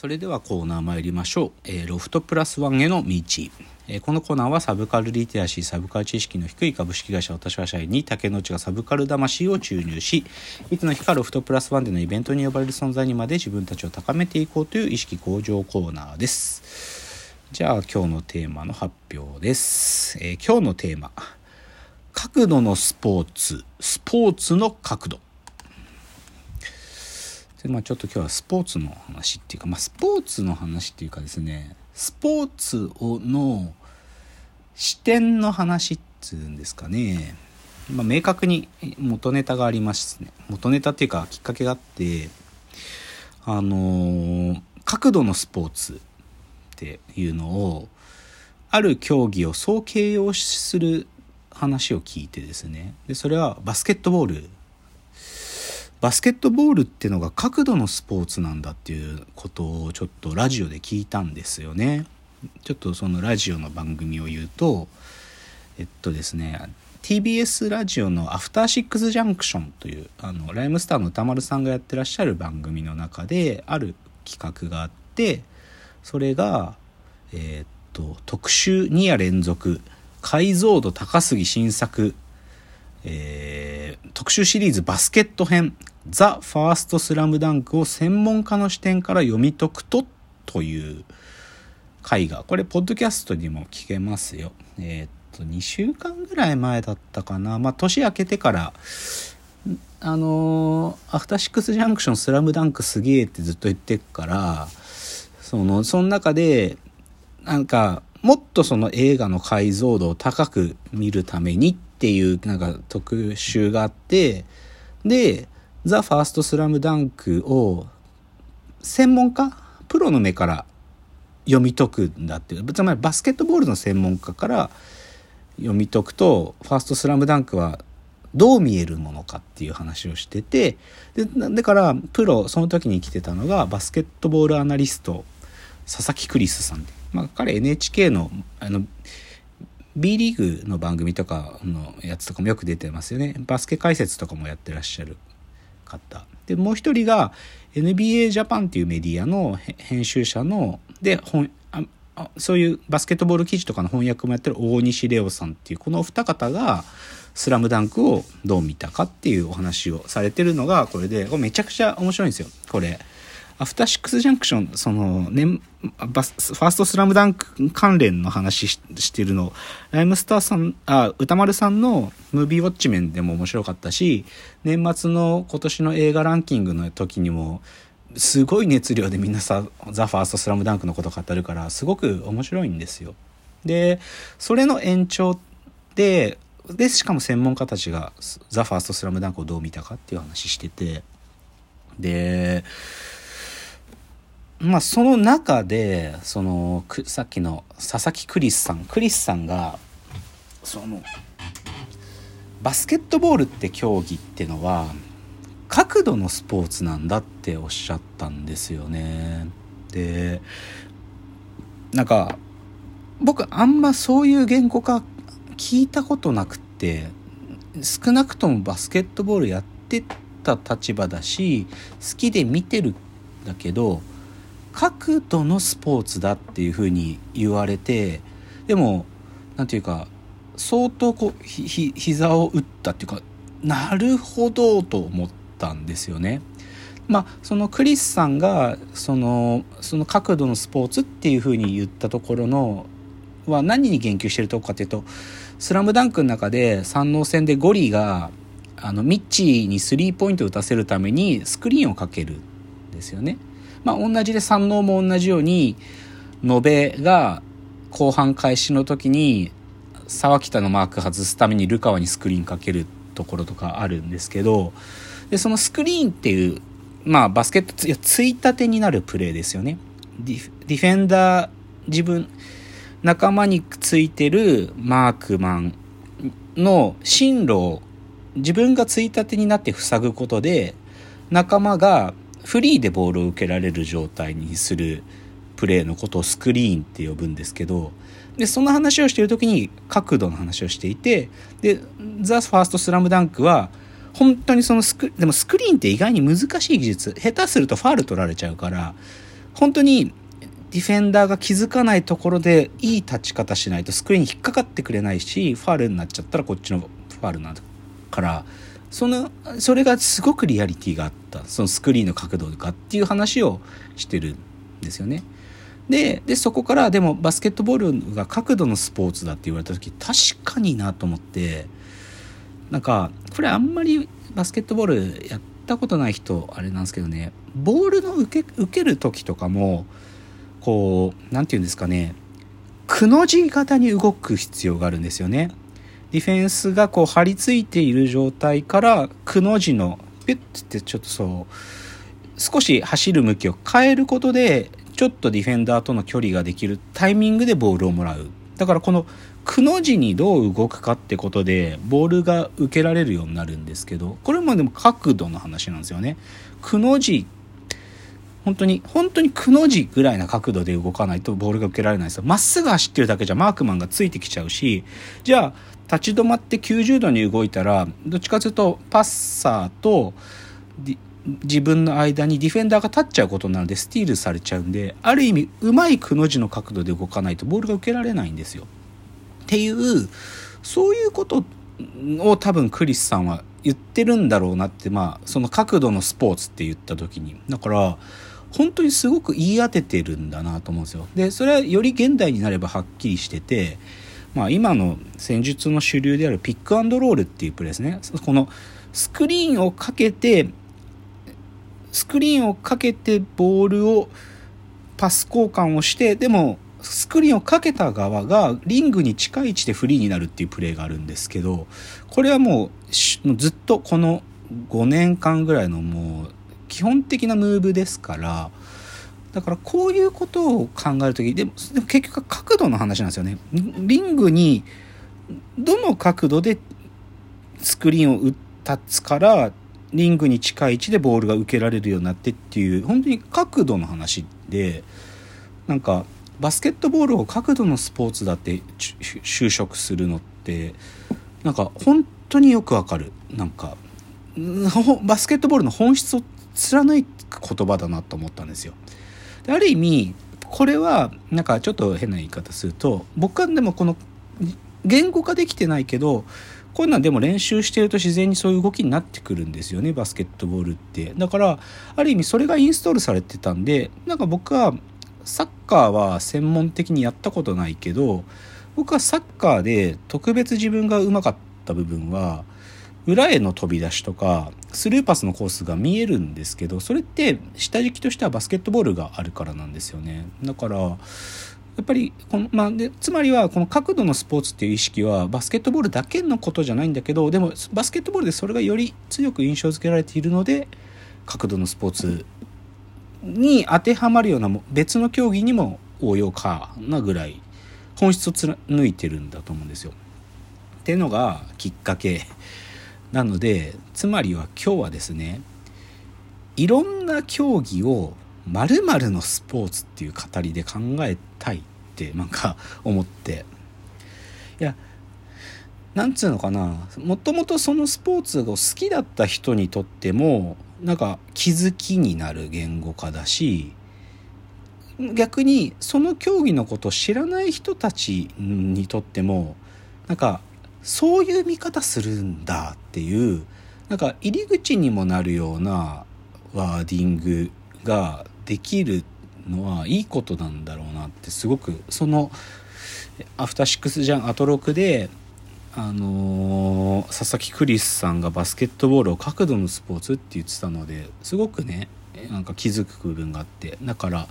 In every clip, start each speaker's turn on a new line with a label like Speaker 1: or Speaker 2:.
Speaker 1: それではコーナー参りましょう、えー、ロフトプラスワンへの道、えー、このコーナーはサブカルリテラシーサブカル知識の低い株式会社私は社員に竹之内がサブカル魂を注入しいつの日かロフトプラスワンでのイベントに呼ばれる存在にまで自分たちを高めていこうという意識向上コーナーです。じゃあ今日のテーマの発表です、えー、今日のテーマ。角度のスポーツ。スポーツの角度。でまあちょっと今日はスポーツの話っていうか、まあ、スポーツの話っていうかですねスポーツをの視点の話っつうんですかね、まあ、明確に元ネタがありますね元ネタっていうかきっかけがあってあのー、角度のスポーツっていうのをある競技をそう形容する話を聞いてですね。でそれはバスケットボールバスケットボールっていうのが角度のスポーツなんだっていうことをちょっとラジオで聞いたんですよね。ちょっとそのラジオの番組を言うとえっとですね TBS ラジオの「アフターシックス・ジャンクション」というあのライムスターの歌丸さんがやってらっしゃる番組の中である企画があってそれがえー、っと特集2夜連続解像度高すぎ新作、えー、特集シリーズバスケット編ザ・ファーストスラムダンクを専門家の視点から読み解くとという回が、これ、ポッドキャストにも聞けますよ。えー、っと、2週間ぐらい前だったかな。まあ、年明けてから、あのー、アフターシックスジャンクションスラムダンクすげえってずっと言ってっから、その、その中で、なんか、もっとその映画の解像度を高く見るためにっていう、なんか特集があって、で、ザ・ファーストスラムダンクを専門家プロの目から読み解くんだっていう。つまりバスケットボールの専門家から読み解くとファーストスラムダンクはどう見えるものかっていう話をしててでだからプロその時に来てたのがバスケットボールアナリスト佐々木クリスさんで、まあ、彼 NHK のあの B リーグの番組とかのやつとかもよく出てますよね。バスケ解説とかもやってらっしゃる方。でもう一人が NBA ジャパンっていうメディアの編集者ので本そういうバスケットボール記事とかの翻訳もやってる大西レオさんっていうこのお二方が「スラムダンクをどう見たかっていうお話をされてるのがこれでこれめちゃくちゃ面白いんですよ。これ。アフターシックスジャンクション、その、ね、バス、ファーストスラムダンク関連の話してるの、ライムスターさん、あ、歌丸さんのムービーウォッチメンでも面白かったし、年末の今年の映画ランキングの時にも、すごい熱量でみんなさ、ザ・ファーストスラムダンクのこと語るから、すごく面白いんですよ。で、それの延長で、で、しかも専門家たちがザ・ファーストスラムダンクをどう見たかっていう話してて、で、まあ、その中で、その、さっきの佐々木クリスさん、クリスさんが、その、バスケットボールって競技ってのは、角度のスポーツなんだっておっしゃったんですよね。で、なんか、僕あんまそういう言語化聞いたことなくて少なくともバスケットボールやってた立場だし好きで見てるんだけど角度のスポーツだっていうふうに言われてでも何て言うか相当こうひ膝を打ったっていうかなるほどと思ったんですよね。まあ、そのクリスさんがそのその角度のスポーツっていうふうに言ったところのは何に言及してるとこかというと「スラムダンクの中で三能戦でゴリがあのミッチーにスリーポイントを打たせるためにスクリーンをかけるんですよね。まあ、同じで山王も同じように延べが後半開始の時に沢北のマーク外すためにルカワにスクリーンかけるところとかあるんですけどでそのスクリーンっていうまあバスケットつついたてになるプレーですよね。ディディフェンダー自分仲間についてるマークマンの進路を自分がついたてになって塞ぐことで仲間がフリーでボールを受けられる状態にするプレーのことをスクリーンって呼ぶんですけどでその話をしている時に角度の話をしていてで「ザ・ファーストスラムダンクは本当にそのスクでもスクリーンって意外に難しい技術下手するとファール取られちゃうから本当にディフェンダーが気づかないところでいい立ち方しないとスクリーンに引っかかってくれないしファールになっちゃったらこっちのファールなんだからそのそれがすごくリアリティがあったそのスクリーンの角度がっていう話をしてるんですよね。でそこからでもバスケットボールが角度のスポーツだって言われた時確かになと思ってなんかこれあんまりバスケットボールやったことない人あれなんですけどねボールの受け受ける時とかもこう何て言うんですかねくの字型に動く必要があるんですよね。ディフェンスがこう張り付いている状態からくの字のピュッてちょっとそう少し走る向きを変えることでちょっとディフェンダーとの距離ができるタイミングでボールをもらう。だからこのくの字にどう動くかってことでボールが受けられるようになるんですけどこれもでも角度の話なんですよね。くの字本当に本当にくの字ぐらいな角度で動かないとボールが受けられないですよ。まっすぐ走ってるだけじゃマークマンがついてきちゃうしじゃあ立ち止まって90度に動いたらどっちかというとパッサーと自分の間にディフェンダーが立っちゃうことなのでスティールされちゃうんである意味うまいくの字の角度で動かないとボールが受けられないんですよ。っていうそういうことを多分クリスさんは言ってるんだろうなってまあその角度のスポーツって言った時にだから本当にすごく言い当ててるんだなと思うんですよ。でそれはより現代になればはっきりしててまあ、今の戦術の主流であるピックアンドロールっていうプレーですね。このスクリーンをかけてスクリーンをかけてボールをパス交換をしてでもスクリーンをかけた側がリングに近い位置でフリーになるっていうプレーがあるんですけどこれはもうずっとこの5年間ぐらいのもう基本的なムーブですからだからこういうことを考える時でもでも結局は角度の話なんですよね。リングにどの角度でスクリーンを打ったつからリングに近い位置でボールが受けられるようになってっていう本当に角度の話でなんかバスケットボールを角度のスポーツだって就職するのってなんか本当によくわかるなんかバスケットボールの本質を貫く言葉だなと思ったんですよ。ある意味これはなんかちょっと変な言い方すると僕はでもこの言語化できてないけどこういうのはでも練習してると自然にそういう動きになってくるんですよねバスケットボールって。だからある意味それがインストールされてたんでなんか僕はサッカーは専門的にやったことないけど僕はサッカーで特別自分がうまかった部分は裏への飛び出しとかスルーパスのコースが見えるんですけどそれって下敷きとしてはバスケットボールがあるからなんですよねだからやっぱりこの、まあ、でつまりはこの角度のスポーツっていう意識はバスケットボールだけのことじゃないんだけどでもバスケットボールでそれがより強く印象付けられているので角度のスポーツに当てはまるような別の競技にも応用かなぐらい本質を貫いてるんだと思うんですよ。っていうのがきっかけなのでつまりは今日はですねいろんな競技を〇〇のスポーツっていう語りで考えたいってなんか思って。いやなんつうのかなもともとそのスポーツが好きだった人にとってもなんか気づきになる言語化だし逆にその競技のことを知らない人たちにとってもなんかそういう見方するんだっていうなんか入り口にもなるようなワーディングができるのはいいことなんだろうなってすごくそのアフターシックスジャンアトロクであのー、佐々木クリスさんがバスケットボールを角度のスポーツって言ってたのですごくねなんか気づく部分があって。だから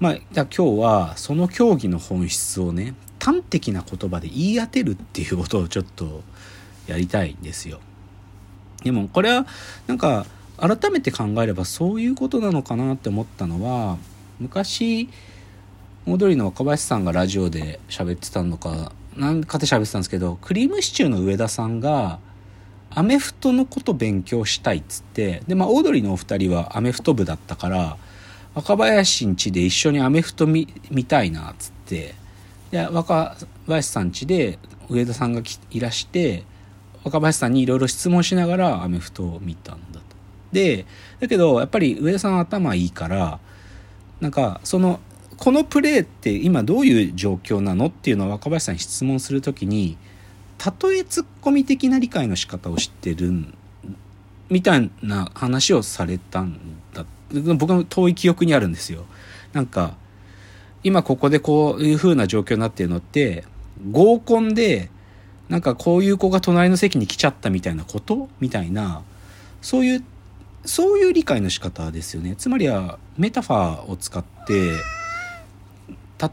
Speaker 1: まあ今日はその競技の本質をね端的な言葉で言い当てるっていうことをちょっとやりたいんですよ。でもこれはなんか改めて考えればそういうことなのかなって思ったのは昔オードリーの若林さんがラジオで喋ってたのか何かで喋ってたんですけどクリームシチューの上田さんがアメフトのこと勉強したいっつってでまあオードリーのお二人はアメフト部だったから若林ん家で一緒にアメフト見たいなっつってで若林さん家で上田さんがいらして若林さんにいろいろ質問しながらアメフトを見たんだと。でだけどやっぱり上田さん頭いいからなんかそのこのプレーって今どういう状況なのっていうのを若林さんに質問するときに例えツッコミ的な理解の仕方を知ってるみたいな話をされたんだ僕の遠い記憶にあるんですよなんか今ここでこういう風な状況になってるのって合コンでなんかこういう子が隣の席に来ちゃったみたいなこと？みたいな。そういうそういう理解の仕方ですよね。つまりはメタファーを使って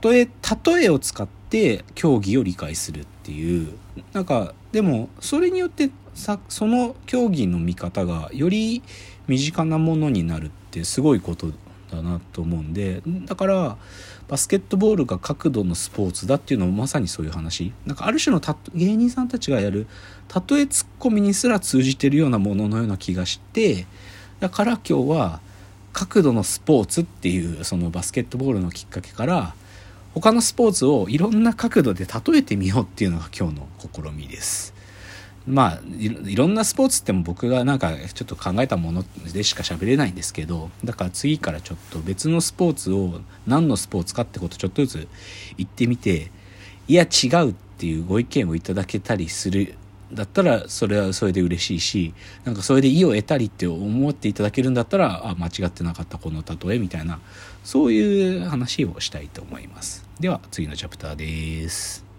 Speaker 1: 例え例えを使って競技を理解するっていう。なんかでもそれによってさその競技の見方がより身近なものになるってすごいことだなと思うんでだからバスケットボールが角度のスポーツだっていうのもまさにそういう話なんかある種の芸人さんたちがやる例えツッコミにすら通じてるようなもののような気がしてだから今日は角度のスポーツっていうそのバスケットボールのきっかけから他のスポーツをいろんな角度で例えてみようっていうのが今日の試みです。まあいろんなスポーツっても僕がなんかちょっと考えたものでしか喋れないんですけどだから次からちょっと別のスポーツを何のスポーツかってことちょっとずつ言ってみていや違うっていうご意見をいただけたりするだったらそれはそれで嬉しいしなんかそれで意を得たりって思っていただけるんだったらあ間違ってなかったこの例えみたいなそういう話をしたいと思います。では次のチャプターです。